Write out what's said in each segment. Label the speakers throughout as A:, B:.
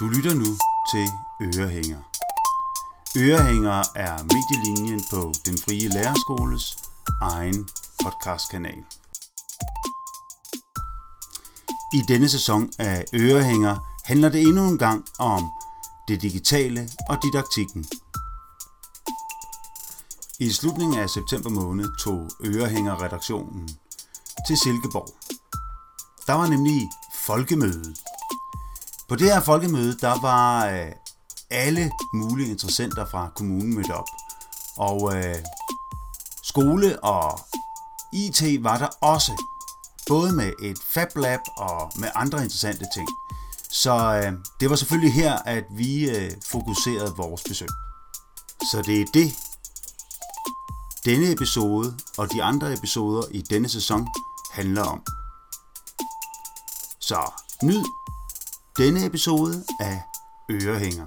A: Du lytter nu til Ørehænger. Ørehænger er medielinjen på Den Frie Lærerskoles egen podcastkanal. I denne sæson af Ørehænger handler det endnu en gang om det digitale og didaktikken. I slutningen af september måned tog Ørehænger-redaktionen til Silkeborg. Der var nemlig folkemøde. På det her folkemøde, der var øh, alle mulige interessenter fra kommunen mødt op. Og øh, skole og IT var der også. Både med et Fab Lab og med andre interessante ting. Så øh, det var selvfølgelig her, at vi øh, fokuserede vores besøg. Så det er det, denne episode og de andre episoder i denne sæson handler om. Så nyd denne episode af Ørehænger.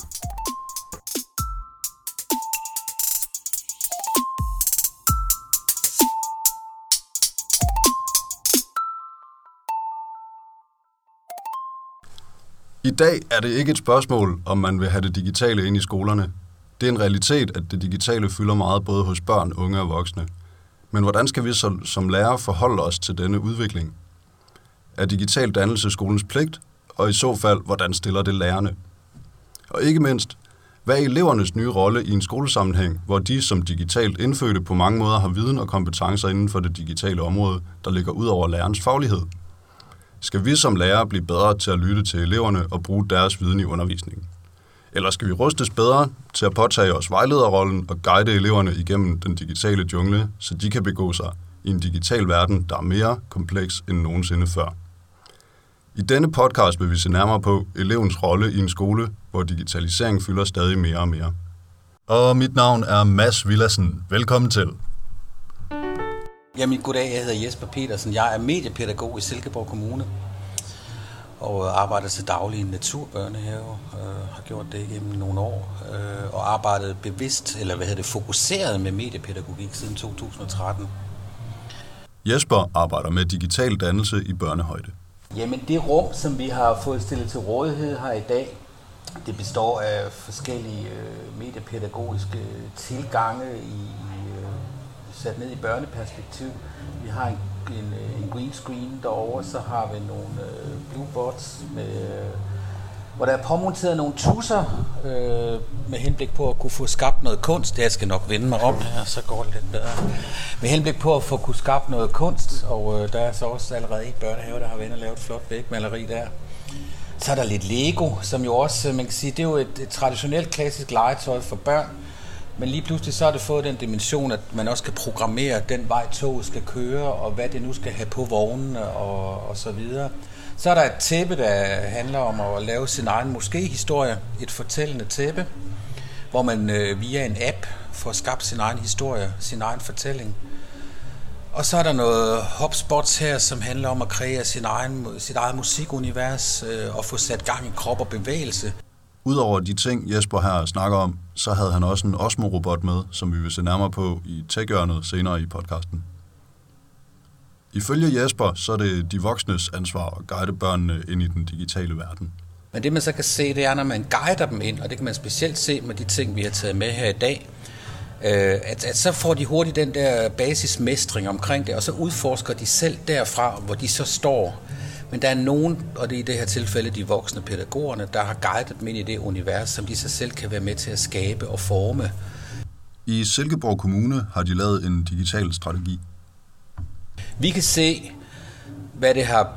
B: I dag er det ikke et spørgsmål, om man vil have det digitale ind i skolerne. Det er en realitet, at det digitale fylder meget både hos børn, unge og voksne. Men hvordan skal vi som, som lærere forholde os til denne udvikling? Er digital dannelse skolens pligt, og i så fald, hvordan stiller det lærerne? Og ikke mindst, hvad er elevernes nye rolle i en skolesammenhæng, hvor de som digitalt indfødte på mange måder har viden og kompetencer inden for det digitale område, der ligger ud over lærernes faglighed? Skal vi som lærere blive bedre til at lytte til eleverne og bruge deres viden i undervisningen? Eller skal vi rustes bedre til at påtage os vejlederrollen og guide eleverne igennem den digitale jungle, så de kan begå sig i en digital verden, der er mere kompleks end nogensinde før? I denne podcast vil vi se nærmere på elevens rolle i en skole, hvor digitalisering fylder stadig mere og mere. Og mit navn er Mads Villassen. Velkommen til.
C: Jamen, goddag, jeg hedder Jesper Petersen. Jeg er mediepædagog i Silkeborg Kommune og arbejder til daglig i en naturbørnehave. Øh, har gjort det igennem nogle år øh, og arbejdet bevidst, eller hvad hedder det, fokuseret med mediepædagogik siden 2013.
B: Jesper arbejder med digital dannelse i børnehøjde.
C: Jamen, det rum, som vi har fået stillet til rådighed her i dag, det består af forskellige øh, mediepædagogiske tilgange i, øh, sat ned i børneperspektiv. Vi har en, en, øh, en green screen derovre, så har vi nogle øh, blue bots, med, øh, hvor der er påmonteret nogle tusser øh, med henblik på at kunne få skabt noget kunst. Det jeg skal nok vende mig om her, så går det lidt bedre. Med henblik på at få kunne skabt noget kunst, og øh, der er så også allerede i børnehave, der har været og lavet et flot vægmaleri der. Så er der lidt Lego, som jo også, øh, man kan sige, det er jo et, et traditionelt klassisk legetøj for børn, men lige pludselig så har det fået den dimension, at man også kan programmere den vej toget skal køre, og hvad det nu skal have på vognene og, og så videre. Så er der et tæppe, der handler om at lave sin egen måske-historie, et fortællende tæppe, hvor man øh, via en app får skabt sin egen historie, sin egen fortælling. Og så er der noget hopspots her, som handler om at kreere sin egen, sit eget musikunivers øh, og få sat gang i krop og bevægelse.
B: Udover de ting, Jesper her snakker om, så havde han også en Osmo-robot med, som vi vil se nærmere på i tech senere i podcasten. Ifølge Jesper, så er det de voksnes ansvar at guide børnene ind i den digitale verden.
C: Men det man så kan se, det er, når man guider dem ind, og det kan man specielt se med de ting, vi har taget med her i dag, øh, at, at så får de hurtigt den der basismestring omkring det, og så udforsker de selv derfra, hvor de så står. Men der er nogen, og det er i det her tilfælde de voksne pædagogerne, der har guidet dem ind i det univers, som de så selv kan være med til at skabe og forme.
B: I Silkeborg Kommune har de lavet en digital strategi.
C: Vi kan se, hvad det har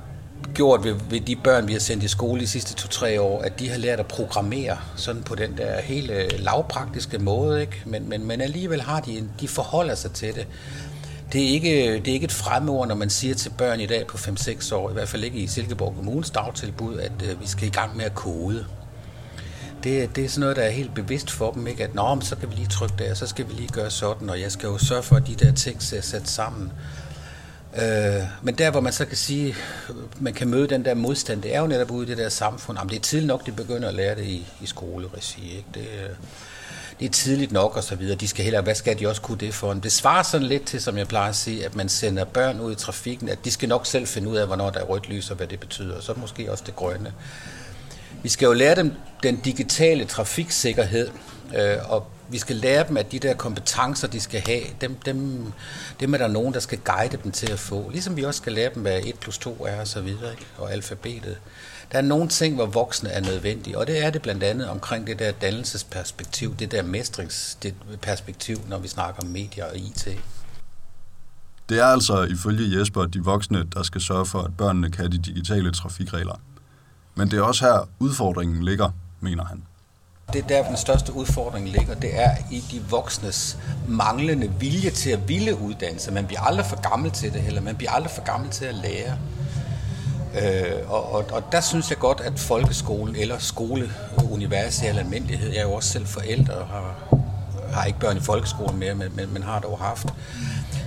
C: gjort ved, ved de børn, vi har sendt i skole de sidste to-tre år, at de har lært at programmere sådan på den der hele lavpraktiske måde, ikke? Men, men, men alligevel har de, de forholder sig til det. Det er, ikke, det er ikke et fremmedord, når man siger til børn i dag på 5-6 år, i hvert fald ikke i Silkeborg Kommunes dagtilbud, at øh, vi skal i gang med at kode. Det, det er sådan noget, der er helt bevidst for dem, ikke? at Nå, så kan vi lige trykke der, så skal vi lige gøre sådan, og jeg skal jo sørge for, at de der ting ser sat sammen. Øh, men der, hvor man så kan sige, man kan møde den der modstand, det er jo netop ude i det der samfund. Jamen, det er tidligt nok, de begynder at lære det i, i skoleregi. Ikke? Det, øh, det er tidligt nok og så videre. De skal heller, hvad skal de også kunne det for? Det svarer sådan lidt til, som jeg plejer at sige, at man sender børn ud i trafikken, at de skal nok selv finde ud af, hvornår der er rødt lys og hvad det betyder, og så måske også det grønne. Vi skal jo lære dem den digitale trafiksikkerhed, øh, og vi skal lære dem, at de der kompetencer, de skal have, dem, dem, dem er der nogen, der skal guide dem til at få. Ligesom vi også skal lære dem, hvad 1 plus 2 er og så videre, ikke? og alfabetet. Der er nogle ting, hvor voksne er nødvendige, og det er det blandt andet omkring det der dannelsesperspektiv, det der mestringsperspektiv, når vi snakker om medier og IT.
B: Det er altså ifølge Jesper de voksne, der skal sørge for, at børnene kan de digitale trafikregler. Men det er også her udfordringen ligger, mener han.
C: Det er der, den største udfordring ligger. Det er i de voksnes manglende vilje til at ville uddannelse. Man bliver aldrig for gammel til det heller. Man bliver aldrig for gammel til at lære. Øh, og, og, og der synes jeg godt, at folkeskolen eller skoleuniverset eller almindelighed, jeg er jo også selv forældre og har, har ikke børn i folkeskolen mere, men, men, men har dog haft.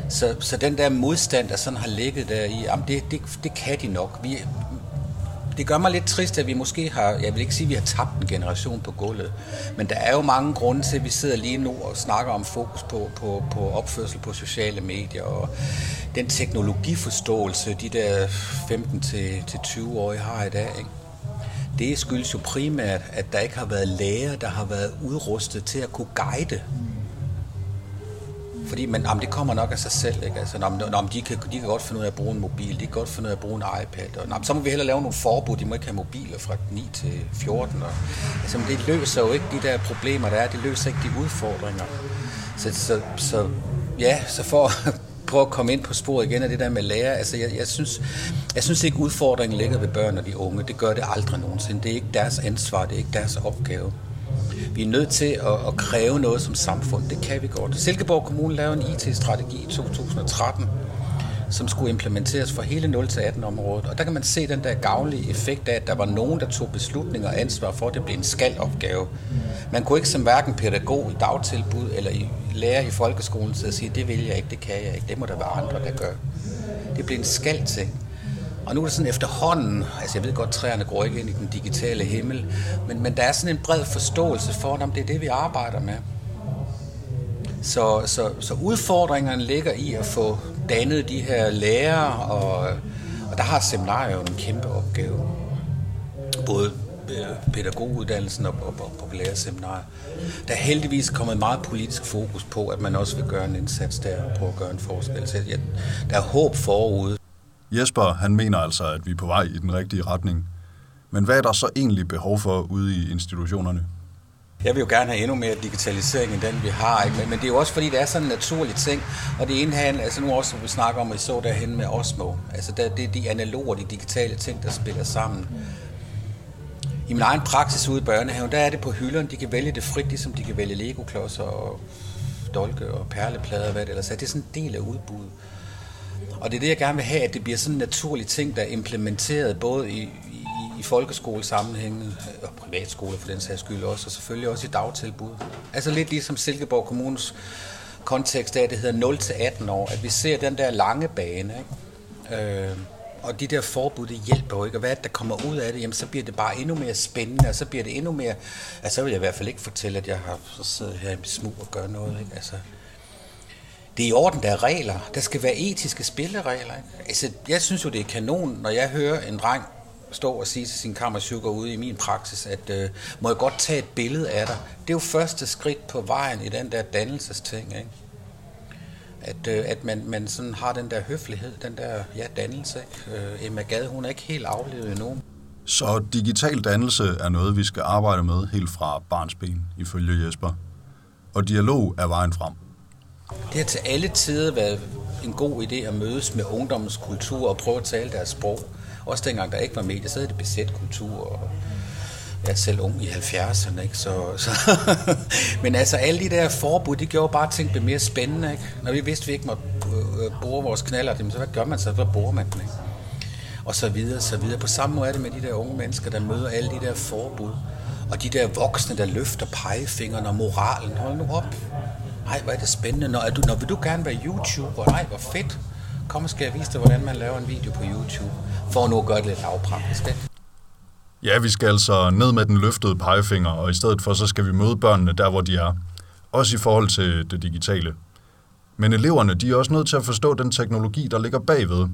C: Så, så den der modstand, der sådan har ligget der i, jamen det, det, det kan de nok. Vi, det gør mig lidt trist, at vi måske har, jeg vil ikke sige, at vi har tabt en generation på gulvet, men der er jo mange grunde til, at vi sidder lige nu og snakker om fokus på, på, på opførsel på sociale medier, og den teknologiforståelse, de der 15-20-årige har i dag, ikke? det skyldes jo primært, at der ikke har været læger, der har været udrustet til at kunne guide fordi men, jamen, det kommer nok af sig selv. Ikke? Altså, jamen, jamen, de, kan, de kan godt finde ud af at bruge en mobil, de kan godt finde ud af at bruge en iPad. Og, jamen, så må vi hellere lave nogle forbud, de må ikke have mobiler fra 9 til 14. Og, altså, men det løser jo ikke de der problemer, der er. Det løser ikke de udfordringer. Så, så, så ja, så for at prøve at komme ind på sporet igen af det der med lærer. Altså, jeg, jeg, synes, jeg synes ikke, udfordringen ligger ved børn og de unge. Det gør det aldrig nogensinde. Det er ikke deres ansvar, det er ikke deres opgave. Vi er nødt til at, at kræve noget som samfund. Det kan vi godt. Silkeborg Kommune lavede en IT-strategi i 2013, som skulle implementeres for hele 0-18-området. Og der kan man se den der gavnlige effekt af, at der var nogen, der tog beslutninger og ansvar for, at det blev en skal-opgave. Man kunne ikke som hverken pædagog i dagtilbud eller i lærer i folkeskolen til at sige, det vil jeg ikke, det kan jeg ikke, det må der være andre, der gør. Det blev en skal-ting. Og nu er det sådan efterhånden, altså jeg ved godt, træerne går ikke ind i den digitale himmel, men, men der er sådan en bred forståelse for, om det er det, vi arbejder med. Så, så, så udfordringerne ligger i at få dannet de her lærere, og, og der har seminariet en kæmpe opgave. Både pædagoguddannelsen og, og, og på lærerseminariet. Der er heldigvis kommet meget politisk fokus på, at man også vil gøre en indsats der og prøve at gøre en forskel. Så jeg, der er håb forude.
B: Jesper han mener altså, at vi er på vej i den rigtige retning. Men hvad er der så egentlig behov for ude i institutionerne?
C: Jeg vil jo gerne have endnu mere digitalisering end den, vi har. Ikke? Men, men det er jo også fordi, det er sådan en naturlig ting. Og det ene handler, altså nu også, vi snakker om, at vi så derhen med Osmo. Altså der, det er de analoge, de digitale ting, der spiller sammen. I min egen praksis ude i børnehaven, der er det på hylderne. De kan vælge det frit, ligesom de kan vælge Lego-klodser og dolke og perleplader, hvad det ellers er. Det er sådan en del af udbuddet. Og det er det, jeg gerne vil have, at det bliver sådan en naturlig ting, der er implementeret både i, i, i folkeskolesammenhængen, og privatskole for den sags skyld også, og selvfølgelig også i dagtilbud. Altså lidt ligesom Silkeborg Kommunes kontekst af, at det hedder 0-18 år, at vi ser den der lange bane, ikke? Øh, og de der forbud, det hjælper jo ikke. Og hvad der kommer ud af det, jamen så bliver det bare endnu mere spændende, og så bliver det endnu mere... Altså så vil jeg i hvert fald ikke fortælle, at jeg har siddet her i smug og gør noget, ikke? Altså, det er i orden, der er regler. Der skal være etiske spilleregler. Ikke? Altså, jeg synes jo, det er kanon, når jeg hører en dreng stå og sige til sin kammersukker ude i min praksis, at øh, må jeg godt tage et billede af dig. Det er jo første skridt på vejen i den der dannelsesting, ikke? At, øh, at man, man sådan har den der høflighed, den der ja, dannelse. Ikke? Øh, Emma Gade, hun er ikke helt aflevet endnu.
B: Så digital dannelse er noget, vi skal arbejde med helt fra barnsben, ifølge Jesper. Og dialog er vejen frem.
C: Det har til alle tider været en god idé at mødes med ungdommens kultur og prøve at tale deres sprog. Også dengang der ikke var medier, så havde det besæt kultur. Og jeg er selv ung i 70'erne, ikke? Så, så Men altså, alle de der forbud, det gjorde bare ting blev mere spændende, ikke? Når vi vidste, at vi ikke måtte øh, bore vores knaller, så hvad gør man så? Hvad borer man den, ikke? Og så videre, så videre. På samme måde er det med de der unge mennesker, der møder alle de der forbud. Og de der voksne, der løfter pegefingeren og moralen. Hold nu op. Nej, hvor er det spændende. Når, er du, når vil du gerne være YouTuber? Nej, hvor fedt. Kom, skal jeg vise dig, hvordan man laver en video på YouTube. For nu at gøre det lidt lavpraktisk. Ikke?
B: Ja, vi skal altså ned med den løftede pegefinger, og i stedet for, så skal vi møde børnene der, hvor de er. Også i forhold til det digitale. Men eleverne, de er også nødt til at forstå den teknologi, der ligger bagved.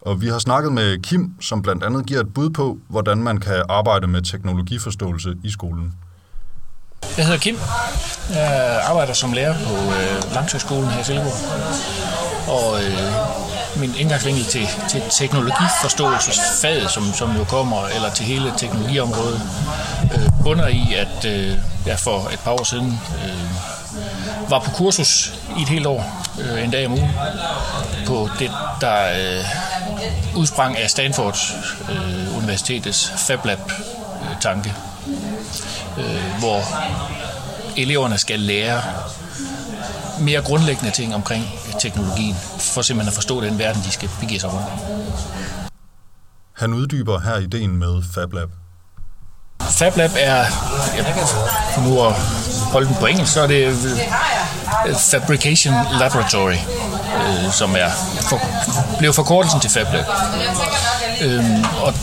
B: Og vi har snakket med Kim, som blandt andet giver et bud på, hvordan man kan arbejde med teknologiforståelse i skolen.
D: Jeg hedder Kim. Jeg arbejder som lærer på øh, Langsøskolen her i Silkeborg. Og øh, min indgangsvinkel til, til teknologiforståelsesfaget, som, som jo kommer, eller til hele teknologiområdet, øh, bunder i, at øh, jeg for et par år siden øh, var på kursus i et helt år, øh, en dag om ugen, på det, der øh, udsprang af Stanford øh, Universitetets FabLab-tanke, øh, hvor eleverne skal lære mere grundlæggende ting omkring teknologien, for simpelthen at forstå den verden, de skal begive sig rundt.
B: Han uddyber her ideen med FabLab.
D: FabLab er, for nu at holde den på engelsk, så er det øh, Fabrication Laboratory, øh, som er for, blev forkortelsen til FabLab. Øhm, og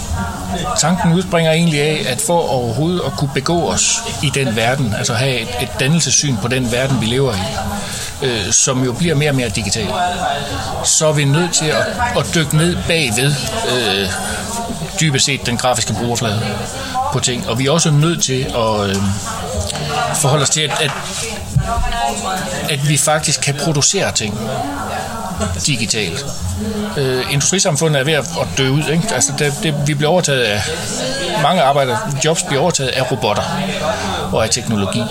D: tanken udspringer egentlig af, at for overhovedet at kunne begå os i den verden, altså have et, et dannelsessyn på den verden, vi lever i, øh, som jo bliver mere og mere digital, så er vi nødt til at, at dykke ned bagved øh, dybest set den grafiske brugerflade på ting. Og vi er også nødt til at øh, forholde os til, at, at, at vi faktisk kan producere ting digitalt. Øh, industrisamfundet er ved at, at dø ud. Ikke? Altså det, det, vi bliver overtaget af mange arbejder, jobs bliver overtaget af robotter og af teknologi.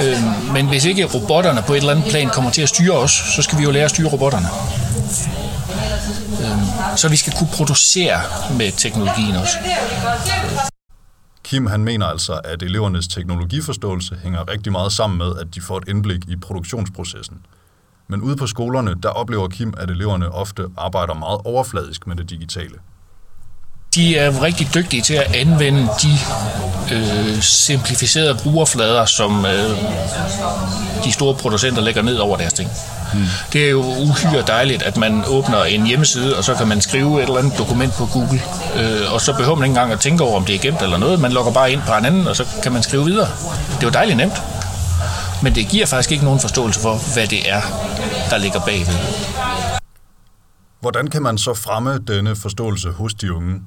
D: Øh, men hvis ikke robotterne på et eller andet plan kommer til at styre os, så skal vi jo lære at styre robotterne. Øh, så vi skal kunne producere med teknologien også.
B: Kim han mener altså, at elevernes teknologiforståelse hænger rigtig meget sammen med, at de får et indblik i produktionsprocessen. Men ude på skolerne, der oplever Kim, at eleverne ofte arbejder meget overfladisk med det digitale.
D: De er rigtig dygtige til at anvende de øh, simplificerede brugerflader, som øh, de store producenter lægger ned over deres ting. Hmm. Det er jo uhyre dejligt, at man åbner en hjemmeside, og så kan man skrive et eller andet dokument på Google, øh, og så behøver man ikke engang at tænke over, om det er gemt eller noget. Man logger bare ind på en anden, og så kan man skrive videre. Det er jo dejligt nemt. Men det giver faktisk ikke nogen forståelse for, hvad det er, der ligger bagved.
B: Hvordan kan man så fremme denne forståelse hos de unge?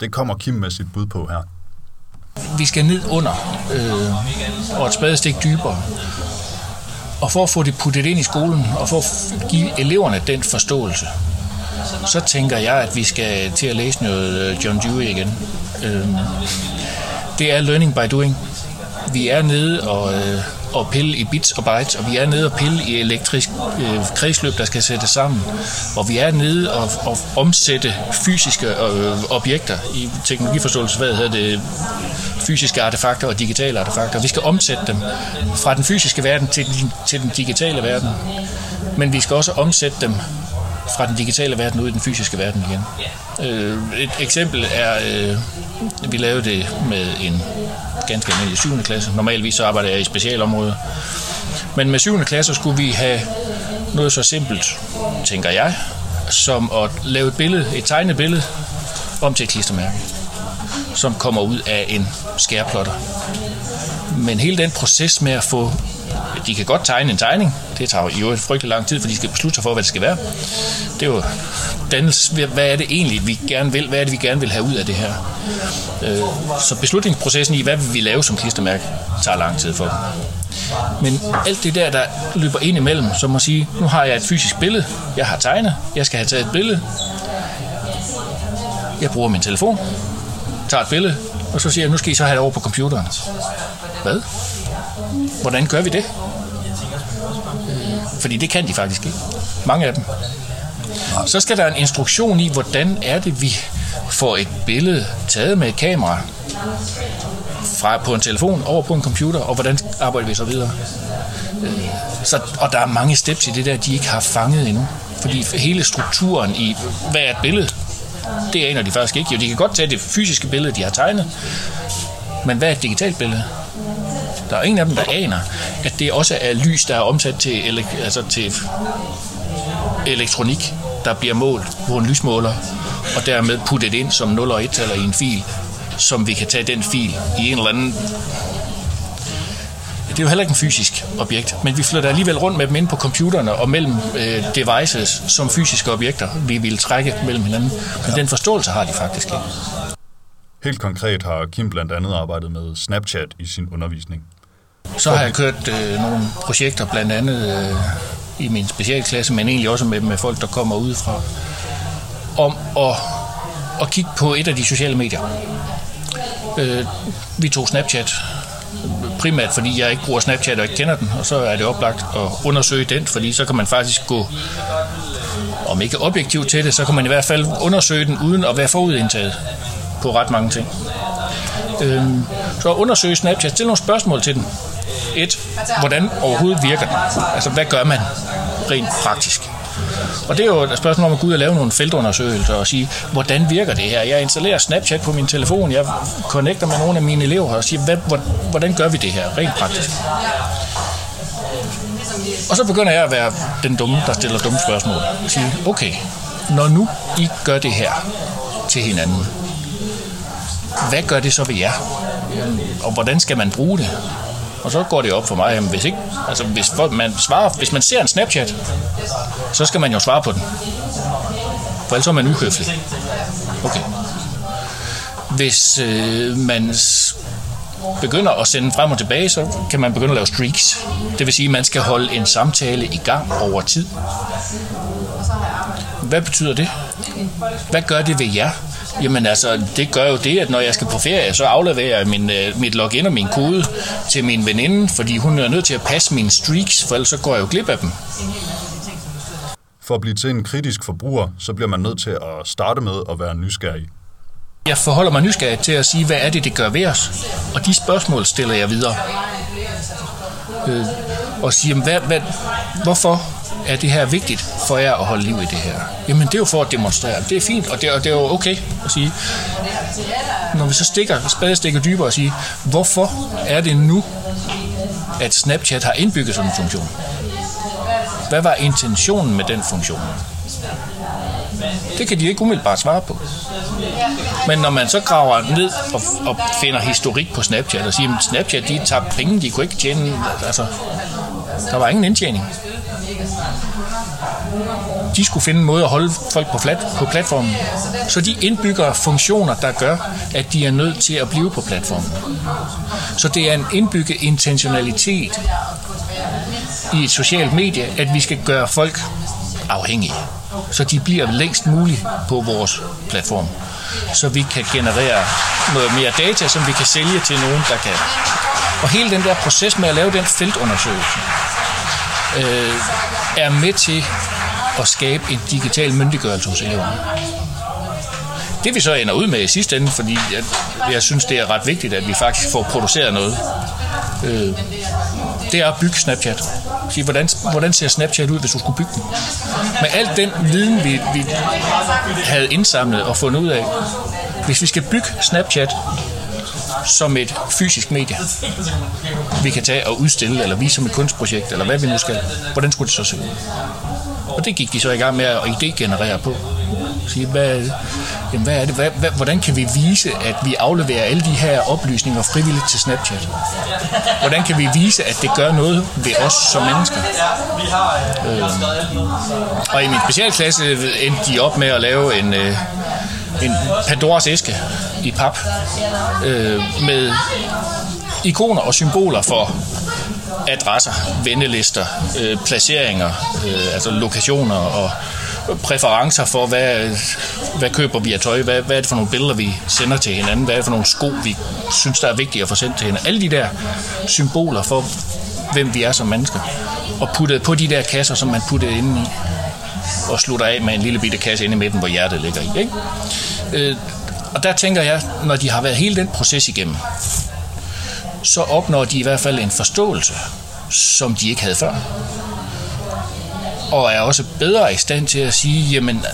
B: Det kommer Kim med sit bud på her.
D: Vi skal ned under øh, og et spadestik dybere. Og for at få det puttet ind i skolen, og for at give eleverne den forståelse, så tænker jeg, at vi skal til at læse noget John Dewey igen. Øh, det er learning by doing. Vi er nede og, øh, og pille i bits og bytes, og vi er nede og pille i elektrisk øh, kredsløb, der skal sættes sammen, og vi er nede og, og omsætte fysiske øh, objekter i teknologiforståelse, hvad hedder det, fysiske artefakter og digitale artefakter. Vi skal omsætte dem fra den fysiske verden til, til den digitale verden, men vi skal også omsætte dem fra den digitale verden ud i den fysiske verden igen. Øh, et eksempel er, øh, vi lavede det med en ganske almindelig 7. klasse. Normalvis så arbejder jeg i specialområder. Men med 7. klasse skulle vi have noget så simpelt, tænker jeg, som at lave et billede, et tegnet billede, om til et klistermærke, som kommer ud af en skærplotter. Men hele den proces med at få de kan godt tegne en tegning. Det tager jo en frygtelig lang tid, for de skal beslutte sig for, hvad det skal være. Det er jo dannels, hvad er det egentlig, vi gerne vil? Hvad er det, vi gerne vil have ud af det her? Øh, så beslutningsprocessen i, hvad vil vi lave som klistermærke, tager lang tid for dem. Men alt det der, der løber ind imellem, så må sige, nu har jeg et fysisk billede, jeg har tegnet, jeg skal have taget et billede, jeg bruger min telefon, tager et billede, og så siger jeg, nu skal I så have det over på computeren. Hvad? Hvordan gør vi det? Fordi det kan de faktisk ikke. Mange af dem. Så skal der en instruktion i, hvordan er det, vi får et billede taget med et kamera fra på en telefon over på en computer, og hvordan arbejder vi så videre? Så, og der er mange steps i det der, de ikke har fanget endnu. Fordi hele strukturen i, hvad er et billede, det aner de faktisk ikke. Jo, de kan godt tage det fysiske billede, de har tegnet, men hvad er et digitalt billede? Der er ingen af dem, der aner, at det også er lys, der er omsat til, elek- altså til elektronik, der bliver målt på en lysmåler, og dermed puttet ind som 0 og 1 eller i en fil, som vi kan tage den fil i en eller anden Det er jo heller ikke en fysisk objekt, men vi flytter alligevel rundt med dem ind på computerne og mellem øh, devices som fysiske objekter, vi vil trække mellem hinanden. Men den forståelse har de faktisk ikke.
B: Helt konkret har Kim blandt andet arbejdet med Snapchat i sin undervisning.
D: Så har jeg kørt øh, nogle projekter, blandt andet øh, i min specialklasse, men egentlig også med, med folk, der kommer udefra, om at, at kigge på et af de sociale medier. Øh, vi tog Snapchat primært fordi jeg ikke bruger Snapchat og ikke kender den, og så er det oplagt at undersøge den, fordi så kan man faktisk gå, om ikke objektivt til det, så kan man i hvert fald undersøge den uden at være forudindtaget på ret mange ting. Øh, så undersøge Snapchat, stille nogle spørgsmål til den. 1. hvordan overhovedet virker den? Altså, hvad gør man rent praktisk? Og det er jo et spørgsmål om at gå ud og lave nogle feltundersøgelser og sige, hvordan virker det her? Jeg installerer Snapchat på min telefon, jeg connecter med nogle af mine elever og siger, hvad, hvordan gør vi det her rent praktisk? Og så begynder jeg at være den dumme, der stiller dumme spørgsmål. Og sige, okay, når nu I gør det her til hinanden, hvad gør det så ved jer? Og hvordan skal man bruge det? Og så går det op for mig, at hvis, ikke, altså hvis, man svarer, hvis man ser en Snapchat, så skal man jo svare på den. For ellers er man uhøflig. Okay. Hvis øh, man begynder at sende frem og tilbage, så kan man begynde at lave streaks. Det vil sige, at man skal holde en samtale i gang over tid. Hvad betyder det? Hvad gør det ved jer? Jamen altså, det gør jo det, at når jeg skal på ferie, så afleverer jeg min, uh, mit login og min kode til min veninde, fordi hun er nødt til at passe mine streaks, for ellers så går jeg jo glip af dem.
B: For at blive til en kritisk forbruger, så bliver man nødt til at starte med at være nysgerrig.
D: Jeg forholder mig nysgerrig til at sige, hvad er det, det gør ved os? Og de spørgsmål stiller jeg videre. Øh, og siger, hvad, hvad, hvorfor er det her vigtigt for jer at holde liv i det her? Jamen det er jo for at demonstrere. Det er fint, og det, og det er jo okay at sige. Når vi så stikker, spadestikker dybere og sige, hvorfor er det nu, at Snapchat har indbygget sådan en funktion? Hvad var intentionen med den funktion? Det kan de ikke umiddelbart svare på. Men når man så graver ned og, og finder historik på Snapchat og siger, at Snapchat de tager penge, de kunne ikke tjene, altså, der var ingen indtjening. De skulle finde en måde at holde folk på, flat, på platformen. Så de indbygger funktioner, der gør, at de er nødt til at blive på platformen. Så det er en indbygget intentionalitet i et socialt medie, at vi skal gøre folk afhængige. Så de bliver længst muligt på vores platform. Så vi kan generere noget mere data, som vi kan sælge til nogen, der kan. Og hele den der proces med at lave den feltundersøgelse, øh, er med til at skabe en digital myndiggørelse hos eleverne. Det vi så ender ud med i sidste ende, fordi jeg, jeg synes, det er ret vigtigt, at vi faktisk får produceret noget, øh, det er at bygge Snapchat. Sige, hvordan, hvordan ser Snapchat ud, hvis du skulle bygge den? Med al den viden, vi, vi havde indsamlet og fundet ud af, hvis vi skal bygge Snapchat som et fysisk medie, vi kan tage og udstille, eller vise som et kunstprojekt, eller hvad vi nu skal, hvordan skulle det så se ud? Og det gik de så i gang med at idégenerere på. Sige, hvad, jamen, hvad er det, hvad, hvad, hvordan kan vi vise, at vi afleverer alle de her oplysninger frivilligt til Snapchat? Hvordan kan vi vise, at det gør noget ved os som mennesker? Øh, og i min specialklasse endte de op med at lave en, øh, en Pandoras æske i pap øh, med ikoner og symboler for adresser, vennelister, øh, placeringer, øh, altså lokationer og præferencer for, hvad, hvad køber vi af tøj, hvad, hvad er det for nogle billeder, vi sender til hinanden, hvad er det for nogle sko, vi synes, der er vigtige at få sendt til hinanden. Alle de der symboler for, hvem vi er som mennesker, og puttet på de der kasser, som man puttede ind i, og slutter af med en lille bitte kasse inde i midten, hvor hjertet ligger i. Ikke? Øh, og der tænker jeg, når de har været hele den proces igennem, så opnår de i hvert fald en forståelse, som de ikke havde før. Og er også bedre i stand til at sige, jamen,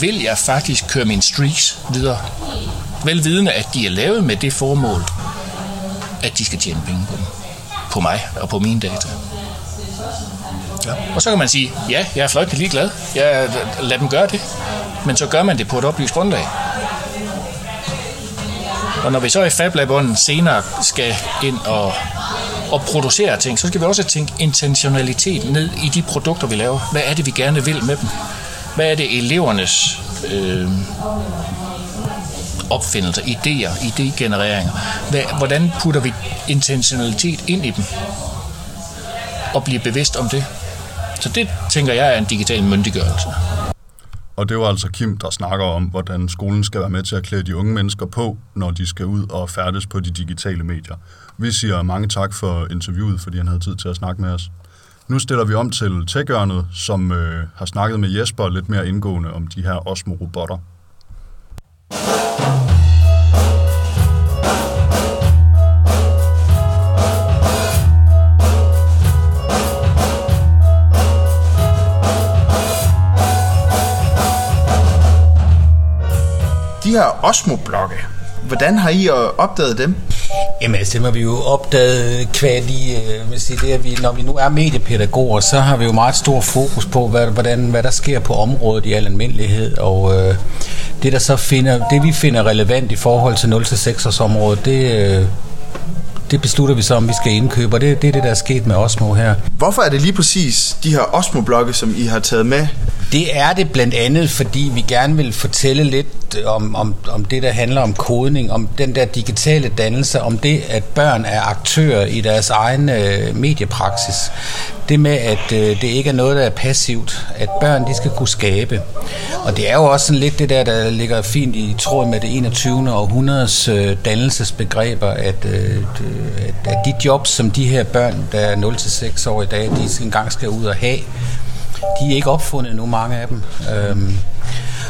D: vil jeg faktisk køre mine streaks videre? Velvidende, at de er lavet med det formål, at de skal tjene penge på dem. På mig og på mine data. Ja. Og så kan man sige, ja, jeg er fløjtende ligeglad. Jeg, lad dem gøre det. Men så gør man det på et oplyst grundlag. Og når vi så i FabLab senere skal ind og og producere ting, så skal vi også tænke intentionalitet ned i de produkter, vi laver. Hvad er det, vi gerne vil med dem? Hvad er det elevernes øh, opfindelser, idéer, idégenereringer? Hvad, hvordan putter vi intentionalitet ind i dem? Og bliver bevidst om det? Så det tænker jeg er en digital myndiggørelse.
B: Og det var altså Kim, der snakker om, hvordan skolen skal være med til at klæde de unge mennesker på, når de skal ud og færdes på de digitale medier. Vi siger mange tak for interviewet, fordi han havde tid til at snakke med os. Nu stiller vi om til tech som øh, har snakket med Jesper lidt mere indgående om de her Osmo-robotter.
E: De her Osmo-blokke, hvordan har I opdaget dem?
C: Jamen altså, det har vi jo opdaget kvad i, øh, sige, det, at vi, når vi nu er mediepædagoger, så har vi jo meget stor fokus på, hvad, hvordan, hvad der sker på området i al almindelighed, og øh, det, der så finder, det vi finder relevant i forhold til 0-6 års området, det, øh, det beslutter vi så, om vi skal indkøbe, og det, det er det, der er sket med Osmo her.
E: Hvorfor er det lige præcis de her Osmo-blokke, som I har taget med?
C: Det er det blandt andet, fordi vi gerne vil fortælle lidt øh, om, om, om det, der handler om kodning, om den der digitale dannelse, om det, at børn er aktører i deres egen øh, mediepraksis. Det med, at øh, det ikke er noget, der er passivt, at børn de skal kunne skabe. Og det er jo også sådan lidt det der, der ligger fint i tråd med det 21. århundredes øh, dannelsesbegreber, at, øh, at, at de jobs, som de her børn, der er 0-6 år i dag, de engang skal ud og have, de er ikke opfundet nu, mange af dem. Øhm,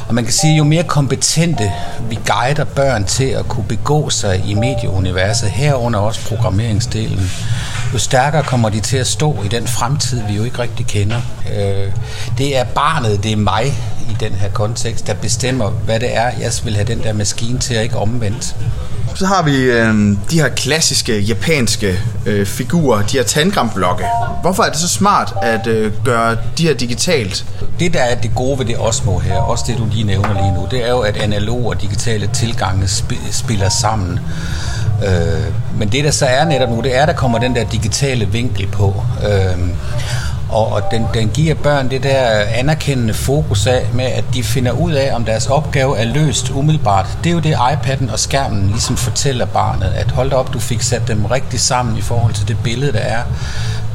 C: og man kan sige, jo mere kompetente vi guider børn til at kunne begå sig i medieuniverset, herunder også programmeringsdelen, jo stærkere kommer de til at stå i den fremtid, vi jo ikke rigtig kender. Øh, det er barnet, det er mig i den her kontekst, der bestemmer, hvad det er, jeg vil have den der maskine til at ikke omvendt.
E: Så har vi øh, de her klassiske japanske øh, figurer, de her tangramblokke. Hvorfor er det så smart at øh, gøre de her digitalt?
C: Det, der er det gode ved det Osmo her, også det du lige nævner lige nu, det er jo, at analog og digitale tilgange sp- spiller sammen. Øh, men det, der så er netop nu, det er, at der kommer den der digitale vinkel på. Øh, og, og den, den giver børn det der anerkendende fokus af med, at de finder ud af, om deres opgave er løst umiddelbart. Det er jo det, iPad'en og skærmen ligesom fortæller barnet, at hold op, du fik sat dem rigtig sammen i forhold til det billede, der er.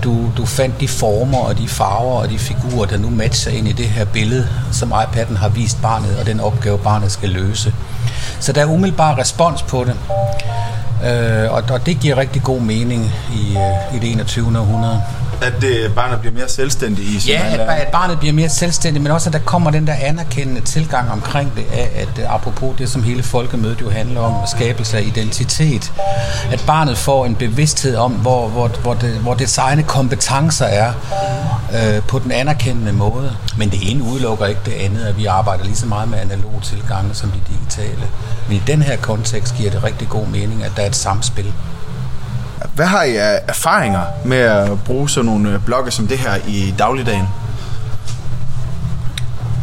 C: Du, du fandt de former og de farver og de figurer, der nu matcher ind i det her billede, som iPad'en har vist barnet, og den opgave, barnet skal løse. Så der er umiddelbar respons på det. Øh, og, og det giver rigtig god mening i, øh, i det 21. århundrede.
E: At det, barnet bliver mere selvstændig i
C: sin Ja, at, at barnet bliver mere selvstændig, men også at der kommer den der anerkendende tilgang omkring det, af, at øh, apropos det, som hele folkemødet jo handler om, skabelse af identitet, at barnet får en bevidsthed om, hvor, hvor, hvor, det, hvor dets egne kompetencer er øh, på den anerkendende måde. Men det ene udelukker ikke det andet, at vi arbejder lige så meget med analog tilgange som de digitale. Men i den her kontekst giver det rigtig god mening, at der er et samspil.
E: Hvad har I af erfaringer med at bruge sådan nogle øh, blokke blogge som det her i dagligdagen?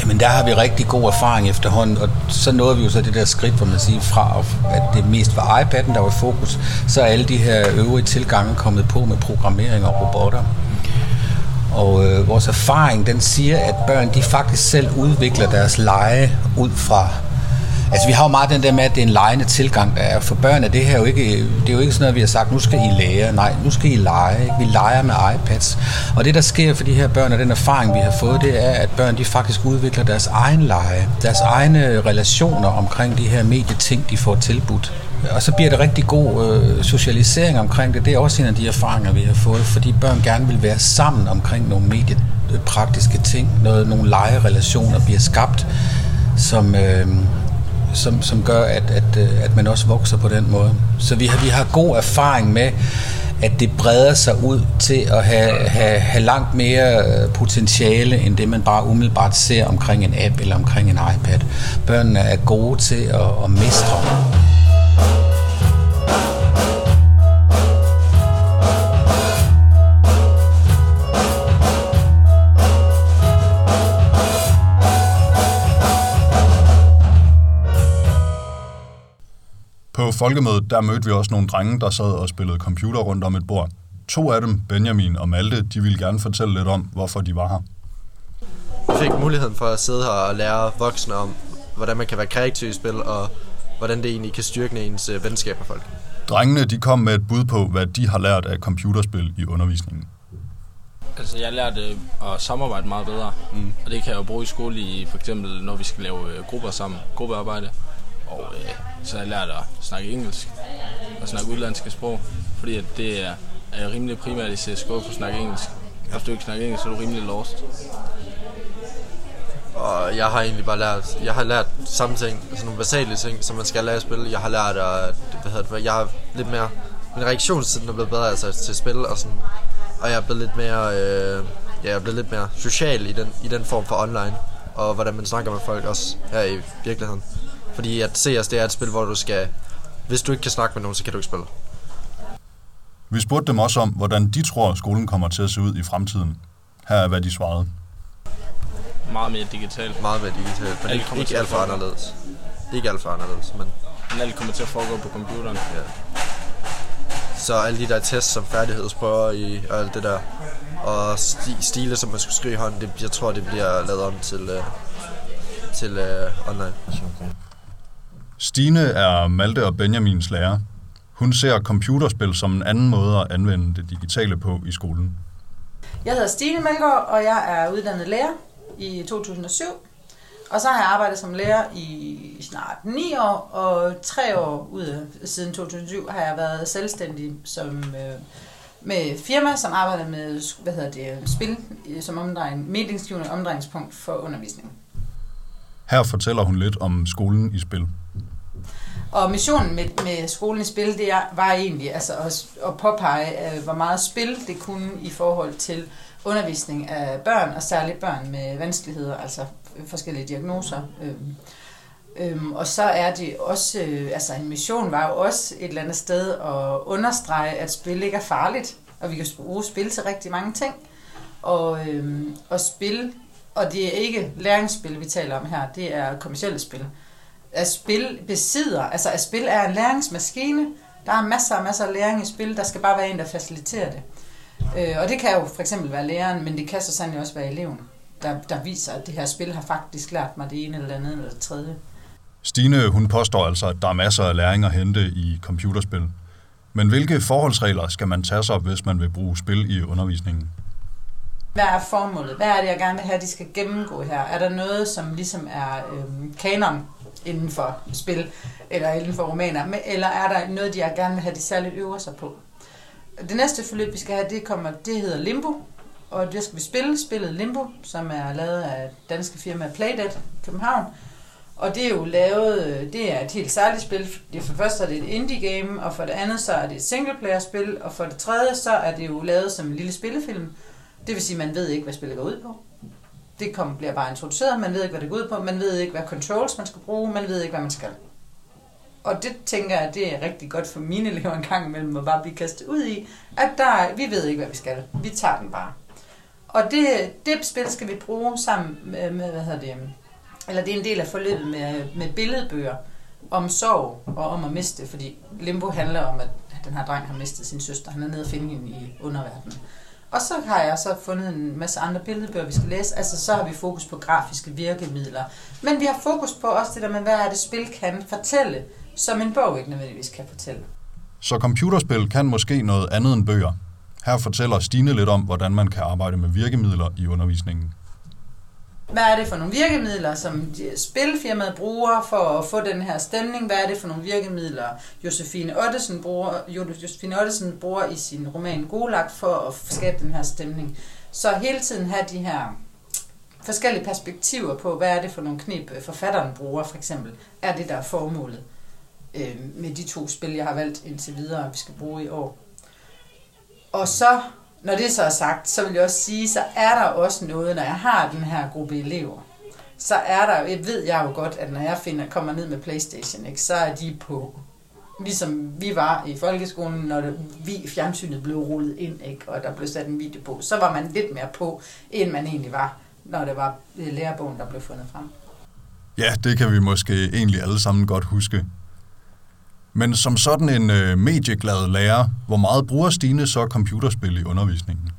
C: Jamen der har vi rigtig god erfaring efterhånden, og så nåede vi jo så det der skridt, hvor man siger fra, at det mest var iPad'en, der var i fokus, så er alle de her øvrige tilgange kommet på med programmering og robotter. Og øh, vores erfaring, den siger, at børn de faktisk selv udvikler deres lege ud fra Altså vi har jo meget den der med, at det er en lejende tilgang, der er. For børn er det her jo ikke, det er jo ikke sådan noget, vi har sagt, nu skal I lære. Nej, nu skal I lege. Ikke? Vi leger med iPads. Og det, der sker for de her børn, og den erfaring, vi har fået, det er, at børn de faktisk udvikler deres egen lege. Deres egne relationer omkring de her medieting, de får tilbudt. Og så bliver det rigtig god øh, socialisering omkring det. Det er også en af de erfaringer, vi har fået, fordi børn gerne vil være sammen omkring nogle mediepraktiske ting. Noget, nogle legerelationer bliver skabt, som, øh, som, som gør, at, at, øh, at man også vokser på den måde. Så vi har, vi har god erfaring med, at det breder sig ud til at have, have, have langt mere øh, potentiale, end det man bare umiddelbart ser omkring en app eller omkring en iPad. Børnene er gode til at, at mestre.
B: På folkemødet, der mødte vi også nogle drenge, der sad og spillede computer rundt om et bord. to af dem, Benjamin og Malte, de ville gerne fortælle lidt om, hvorfor de var her.
F: Jeg fik muligheden for at sidde her og lære voksne om, hvordan man kan være kreativ i spil, og hvordan det egentlig kan styrke ens øh, venskab med folk.
B: Drengene de kom med et bud på, hvad de har lært af computerspil i undervisningen.
G: Altså, jeg lærte øh, at samarbejde meget bedre, mm. og det kan jeg jo bruge i skole, i, for eksempel når vi skal lave øh, grupper sammen, gruppearbejde. Og øh, så har jeg lært at snakke engelsk og snakke udlandske sprog, fordi at det er, er rimelig primært i CSGO for at snakke engelsk. Hvis du ikke snakker engelsk, så er du rimelig lost.
F: Og jeg har egentlig bare lært, jeg har lært samme ting, altså nogle basale ting, som man skal lære at spille. Jeg har lært at, hvad hedder det, jeg har lidt mere, min reaktionstid er blevet bedre altså, til spil og sådan, og jeg er blevet lidt mere, øh, ja, jeg er blevet lidt mere social i den, i den form for online, og hvordan man snakker med folk også her i virkeligheden. Fordi at CS, det er et spil, hvor du skal, hvis du ikke kan snakke med nogen, så kan du ikke spille.
B: Vi spurgte dem også om, hvordan de tror, skolen kommer til at se ud i fremtiden. Her er, hvad de svarede.
G: Meget mere digitalt.
F: Meget mere digitalt, men
G: Alt
F: ikke,
G: kommer
F: ikke alt for anderledes. Ikke alt for anderledes, men
G: Men alt kommer til at foregå på computeren.
F: ja. Så alle de der tests som færdighedsprøver i, og alt det der, og sti, stile, som man skulle skrive i hånden, det, jeg tror, det bliver lavet om til, uh, til uh, online.
B: Stine er Malte og Benjamins lærer. Hun ser computerspil som en anden måde at anvende det digitale på i skolen.
H: Jeg hedder Stine Melgaard, og jeg er uddannet lærer i 2007. Og så har jeg arbejdet som lærer i snart 9 år, og tre år ud siden 2007 har jeg været selvstændig som, øh, med firma, som arbejder med hvad hedder det, spil øh, som omdrejning, medingsgivende omdrejningspunkt for undervisning.
B: Her fortæller hun lidt om skolen i spil.
H: Og missionen med, med skolen i spil, det var egentlig altså at, at påpege, øh, hvor meget spil det kunne i forhold til undervisning af børn, og særligt børn med vanskeligheder, altså forskellige diagnoser. Øhm, øhm, og så er det også, øh, altså en mission var jo også et eller andet sted at understrege, at spil ikke er farligt, og vi kan bruge spil til rigtig mange ting. Og, øhm, og spil, og det er ikke læringsspil, vi taler om her, det er kommersielle spil at spil besidder, altså at spil er en læringsmaskine. Der er masser og masser af læring i spil, der skal bare være en, der faciliterer det. Øh, og det kan jo for eksempel være læreren, men det kan så sandelig også være eleven, der, der viser, at det her spil har faktisk lært mig det ene eller andet eller det tredje.
B: Stine hun påstår altså, at der er masser af læring at hente i computerspil. Men hvilke forholdsregler skal man tage sig, hvis man vil bruge spil i undervisningen?
H: Hvad er formålet? Hvad er det, jeg gerne vil have, de skal gennemgå her? Er der noget, som ligesom er øh, kanon inden for spil, eller inden for romaner, eller er der noget, de jeg gerne vil have, de særligt øver sig på? Det næste forløb, vi skal have, det, kommer, det hedder Limbo, og det skal vi spille, spillet Limbo, som er lavet af danske firma Playdead København. Og det er jo lavet, øh, det er et helt særligt spil. Det for det første er det et indie game, og for det andet så er det et singleplayer spil, og for det tredje så er det jo lavet som en lille spillefilm. Det vil sige, at man ved ikke, hvad spillet går ud på. Det kommer, bliver bare introduceret, man ved ikke, hvad det går ud på, man ved ikke, hvad controls man skal bruge, man ved ikke, hvad man skal. Og det tænker jeg, det er rigtig godt for mine elever en gang imellem at bare blive kastet ud i, at der, vi ved ikke, hvad vi skal. Vi tager den bare. Og det, det spil skal vi bruge sammen med, med hvad hedder det, eller det er en del af forløbet med, med billedbøger om sorg og om at miste, fordi Limbo handler om, at den her dreng har mistet sin søster. Han er nede og finde hende i underverdenen. Og så har jeg så fundet en masse andre billedbøger, vi skal læse. Altså, så har vi fokus på grafiske virkemidler. Men vi har fokus på også det der med, hvad er det, spil kan fortælle, som en bog ikke nødvendigvis kan fortælle.
B: Så computerspil kan måske noget andet end bøger. Her fortæller Stine lidt om, hvordan man kan arbejde med virkemidler i undervisningen.
H: Hvad er det for nogle virkemidler, som spilfirmaet bruger for at få den her stemning? Hvad er det for nogle virkemidler, Josefine Ottesen bruger, Josefine Ottesen bruger i sin roman Golag for at skabe den her stemning? Så hele tiden have de her forskellige perspektiver på, hvad er det for nogle knep, øh, forfatteren bruger, for eksempel, er det, der er formålet øh, med de to spil, jeg har valgt indtil videre, vi skal bruge i år. Og så, når det så er sagt, så vil jeg også sige, så er der også noget, når jeg har den her gruppe elever, så er der, jeg ved jeg jo godt, at når jeg finder, kommer ned med Playstation, ikke, så er de på, ligesom vi var i folkeskolen, når det, vi, fjernsynet blev rullet ind, ikke, og der blev sat en video på, så var man lidt mere på, end man egentlig var, når det var øh, lærebogen, der blev fundet frem.
B: Ja, det kan vi måske egentlig alle sammen godt huske. Men som sådan en øh, medieglad lærer, hvor meget bruger Stine så computerspil i undervisningen?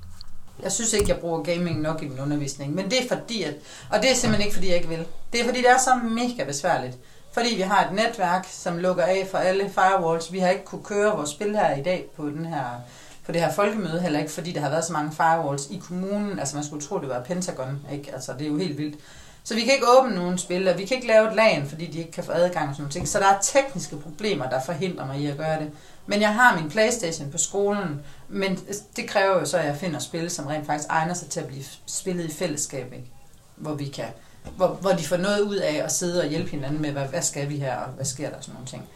H: Jeg synes ikke, jeg bruger gaming nok i min undervisning, men det er fordi, at, og det er simpelthen ikke fordi, jeg ikke vil. Det er fordi, det er så mega besværligt. Fordi vi har et netværk, som lukker af for alle firewalls. Vi har ikke kunne køre vores spil her i dag på den her på det her folkemøde, heller ikke fordi der har været så mange firewalls i kommunen. Altså man skulle tro, det var Pentagon, ikke? Altså det er jo helt vildt. Så vi kan ikke åbne nogen spil, og vi kan ikke lave et lag, fordi de ikke kan få adgang og sådan noget. Så der er tekniske problemer, der forhindrer mig i at gøre det. Men jeg har min Playstation på skolen, men det kræver jo så, at jeg finder spil, som rent faktisk egner sig til at blive spillet i fællesskab, ikke? Hvor vi kan hvor, hvor de får noget ud af at sidde og hjælpe hinanden med, hvad, hvad skal vi her, og hvad sker der, og sådan nogle ting.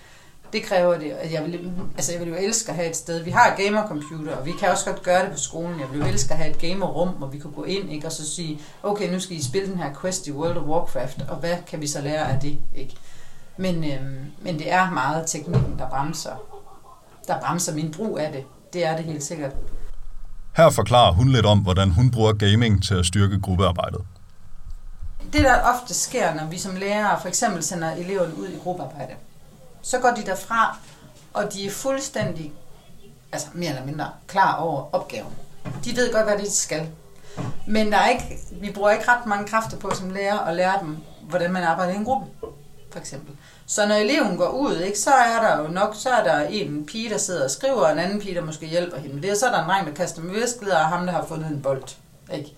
H: Det kræver det, jeg vil, altså jeg vil jo elske at have et sted. Vi har gamercomputer, og vi kan også godt gøre det på skolen. Jeg vil jo elske at have et gamerrum, hvor vi kan gå ind ikke, og så sige, okay, nu skal I spille den her quest i World of Warcraft, og hvad kan vi så lære af det? Ikke? Men, øhm, men det er meget teknikken, der bremser, der bremser min brug af det. Det er det helt sikkert.
B: Her forklarer hun lidt om, hvordan hun bruger gaming til at styrke gruppearbejdet.
H: Det, der ofte sker, når vi som lærere for eksempel sender eleverne ud i gruppearbejde, så går de derfra, og de er fuldstændig, altså mere eller mindre, klar over opgaven. De ved godt, hvad det skal. Men der er ikke, vi bruger ikke ret mange kræfter på som lærer at lære dem, hvordan man arbejder i en gruppe, for eksempel. Så når eleven går ud, ikke, så er der jo nok, så er der en pige, der sidder og skriver, og en anden pige, der måske hjælper hende med det, og så er der en dreng, der kaster med viskeleder, og ham, der har fundet en bold. Ikke?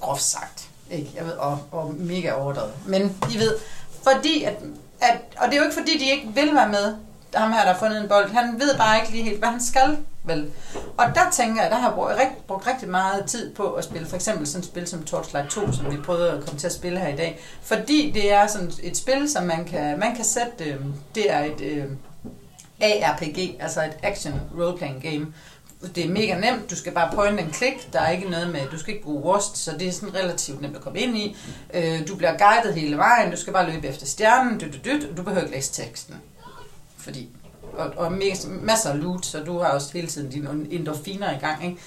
H: Groft sagt. Ikke? Jeg ved, og, og mega overdrevet. Men I ved, fordi at at, og det er jo ikke fordi, de ikke vil være med, ham her, der har fundet en bold. Han ved bare ikke lige helt, hvad han skal, vel? Og der tænker jeg, der har jeg brugt, rigt, brugt rigtig meget tid på at spille for eksempel sådan et spil som Torchlight 2, som vi prøvede at komme til at spille her i dag. Fordi det er sådan et spil, som man kan, man kan sætte, øh, det er et øh, ARPG, altså et action role-playing game, det er mega nemt, du skal bare point and click, der er ikke noget med, du skal ikke bruge worst, så det er sådan relativt nemt at komme ind i. Øh, du bliver guidet hele vejen, du skal bare løbe efter stjernen, du, du, og du behøver ikke læse teksten. Fordi, og, og masser af loot, så du har også hele tiden dine endorfiner i gang, ikke?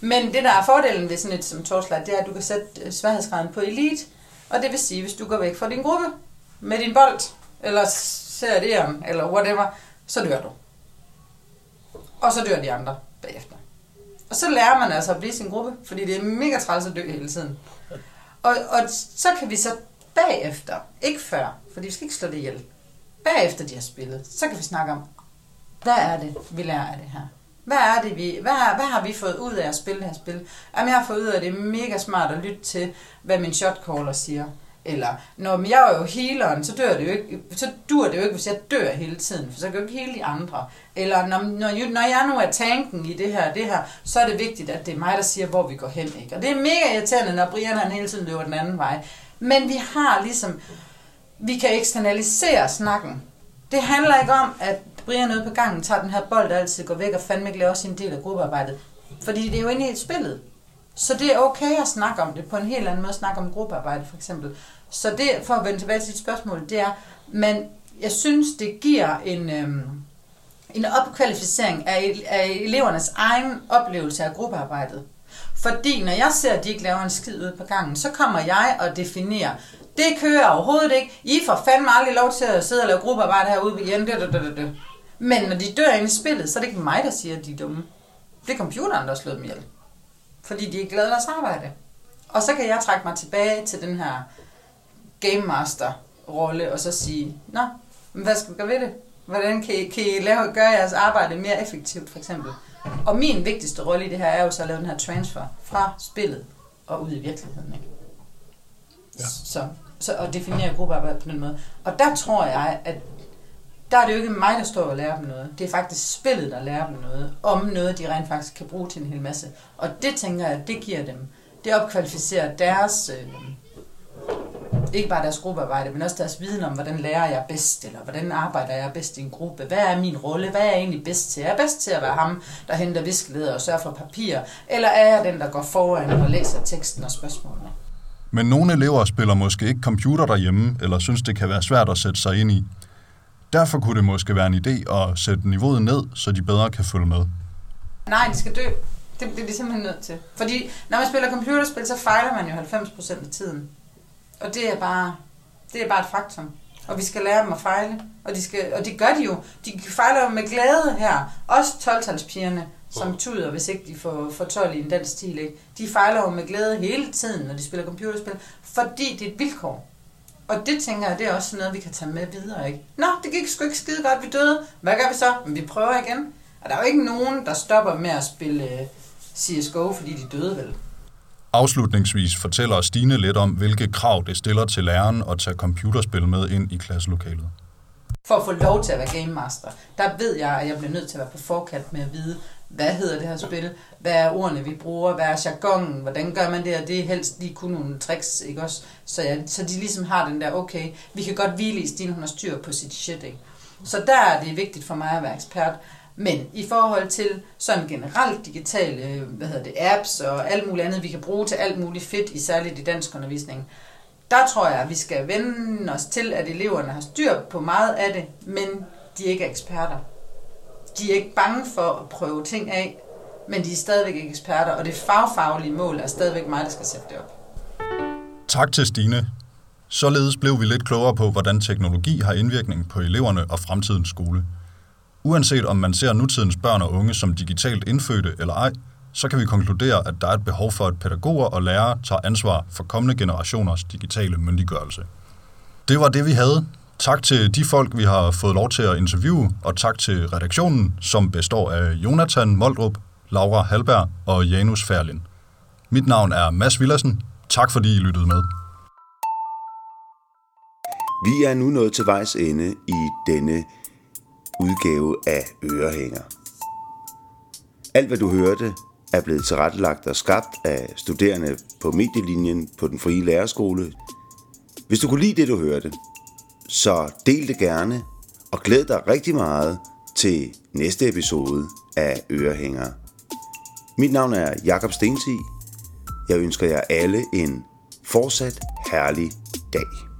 H: Men det, der er fordelen ved sådan et som Torchlight, det er, at du kan sætte øh, sværhedsgraden på elite, og det vil sige, hvis du går væk fra din gruppe med din bold, eller ser det eller whatever, så dør du. Og så dør de andre bagefter. Og så lærer man altså at blive sin gruppe, fordi det er mega træls at dø hele tiden. Og, og så kan vi så bagefter, ikke før, fordi vi skal ikke slå det ihjel, bagefter de har spillet, så kan vi snakke om, hvad er det, vi lærer af det her? Hvad er det, vi, hvad, hvad har vi fået ud af at spille det her spil? Jamen, jeg har fået ud af, at det er mega smart at lytte til, hvad min shotcaller siger. Eller, når jeg er jo healeren, så, dør det jo ikke, så dur det jo ikke, hvis jeg dør hele tiden, for så kan jo ikke hele de andre. Eller når, når, når jeg nu er tanken i det her, det her, så er det vigtigt, at det er mig, der siger, hvor vi går hen. Ikke? Og det er mega irriterende, når Brian han hele tiden løber den anden vej. Men vi har ligesom, vi kan eksternalisere snakken. Det handler ikke om, at Brian ude på gangen tager den her bold, der altid går væk, og fandme ikke laver sin del af gruppearbejdet. Fordi det er jo inde i et spillet. Så det er okay at snakke om det på en helt anden måde, at snakke om gruppearbejde for eksempel. Så det, for at vende tilbage til dit spørgsmål, det er, men jeg synes, det giver en, øhm, en opkvalificering af, af elevernes egen oplevelse af gruppearbejdet. Fordi når jeg ser, at de ikke laver en skid ud på gangen, så kommer jeg og definerer, det kører overhovedet ikke. I får fandme aldrig lov til at sidde og lave gruppearbejde herude på Jen. Men når de dør inde i spillet, så er det ikke mig, der siger, at de er dumme. Det er computeren, der har slået dem ihjel. Fordi de ikke lavet deres arbejde. Og så kan jeg trække mig tilbage til den her game master rolle, og så sige, nå, men hvad skal vi gøre ved det? Hvordan kan I, kan I lave, gøre jeres arbejde mere effektivt, for eksempel? Og min vigtigste rolle i det her er jo så at lave den her transfer fra spillet og ud i virkeligheden. Ikke? Ja. Så, så at definere gruppearbejde på den måde. Og der tror jeg, at der er det jo ikke mig, der står og lærer dem noget. Det er faktisk spillet, der lærer dem noget, om noget, de rent faktisk kan bruge til en hel masse. Og det tænker jeg, det giver dem. Det opkvalificerer deres øh, ikke bare deres gruppearbejde, men også deres viden om, hvordan lærer jeg bedst, eller hvordan arbejder jeg bedst i en gruppe, hvad er min rolle, hvad er jeg egentlig bedst til? Er jeg bedst til at være ham, der henter viskeleder og sørger for papir, eller er jeg den, der går foran og læser teksten og spørgsmålene?
B: Men nogle elever spiller måske ikke computer derhjemme, eller synes, det kan være svært at sætte sig ind i. Derfor kunne det måske være en idé at sætte niveauet ned, så de bedre kan følge med.
H: Nej, de skal dø. Det bliver de simpelthen nødt til. Fordi når man spiller computerspil, så fejler man jo 90% af tiden. Og det er bare, det er bare et faktum. Og vi skal lære dem at fejle. Og, de skal, og det gør de jo. De fejler jo med glæde her. Også 12-talspigerne, som tuder, hvis ikke de får, får 12 i en dansk stil. Ikke? De fejler jo med glæde hele tiden, når de spiller computerspil, fordi det er et vilkår. Og det tænker jeg, det er også sådan noget, vi kan tage med videre. Ikke? Nå, det gik sgu ikke skide godt, vi døde. Hvad gør vi så? Men vi prøver igen. Og der er jo ikke nogen, der stopper med at spille øh, CSGO, fordi de døde vel.
B: Afslutningsvis fortæller Stine lidt om, hvilke krav det stiller til læreren at tage computerspil med ind i klasselokalet.
H: For at få lov til at være game master, der ved jeg, at jeg bliver nødt til at være på forkant med at vide, hvad hedder det her spil, hvad er ordene, vi bruger, hvad er jargonen, hvordan gør man det, og det er helst lige kun nogle tricks, ikke også? Så, ja, så de ligesom har den der, okay, vi kan godt hvile i Stine, hun har styr på sit shit, ikke? Så der er det vigtigt for mig at være ekspert. Men i forhold til sådan generelt digitale hvad hedder det, apps og alt muligt andet, vi kan bruge til alt muligt fedt, i særligt i dansk undervisning, der tror jeg, at vi skal vende os til, at eleverne har styr på meget af det, men de er ikke eksperter. De er ikke bange for at prøve ting af, men de er stadigvæk ikke eksperter, og det fagfaglige mål er stadigvæk mig, der skal sætte det op.
B: Tak til Stine. Således blev vi lidt klogere på, hvordan teknologi har indvirkning på eleverne og fremtidens skole. Uanset om man ser nutidens børn og unge som digitalt indfødte eller ej, så kan vi konkludere, at der er et behov for, at pædagoger og lærere tager ansvar for kommende generationers digitale myndiggørelse. Det var det, vi havde. Tak til de folk, vi har fået lov til at interviewe, og tak til redaktionen, som består af Jonathan Moldrup, Laura Halberg og Janus Færlin. Mit navn er Mads Villersen. Tak fordi I lyttede med.
A: Vi er nu nået til vejs ende i denne udgave af Ørehænger. Alt hvad du hørte er blevet tilrettelagt og skabt af studerende på medielinjen på den frie lærerskole. Hvis du kunne lide det, du hørte, så del det gerne og glæd dig rigtig meget til næste episode af Ørehænger. Mit navn er Jakob Stensi. Jeg ønsker jer alle en fortsat herlig dag.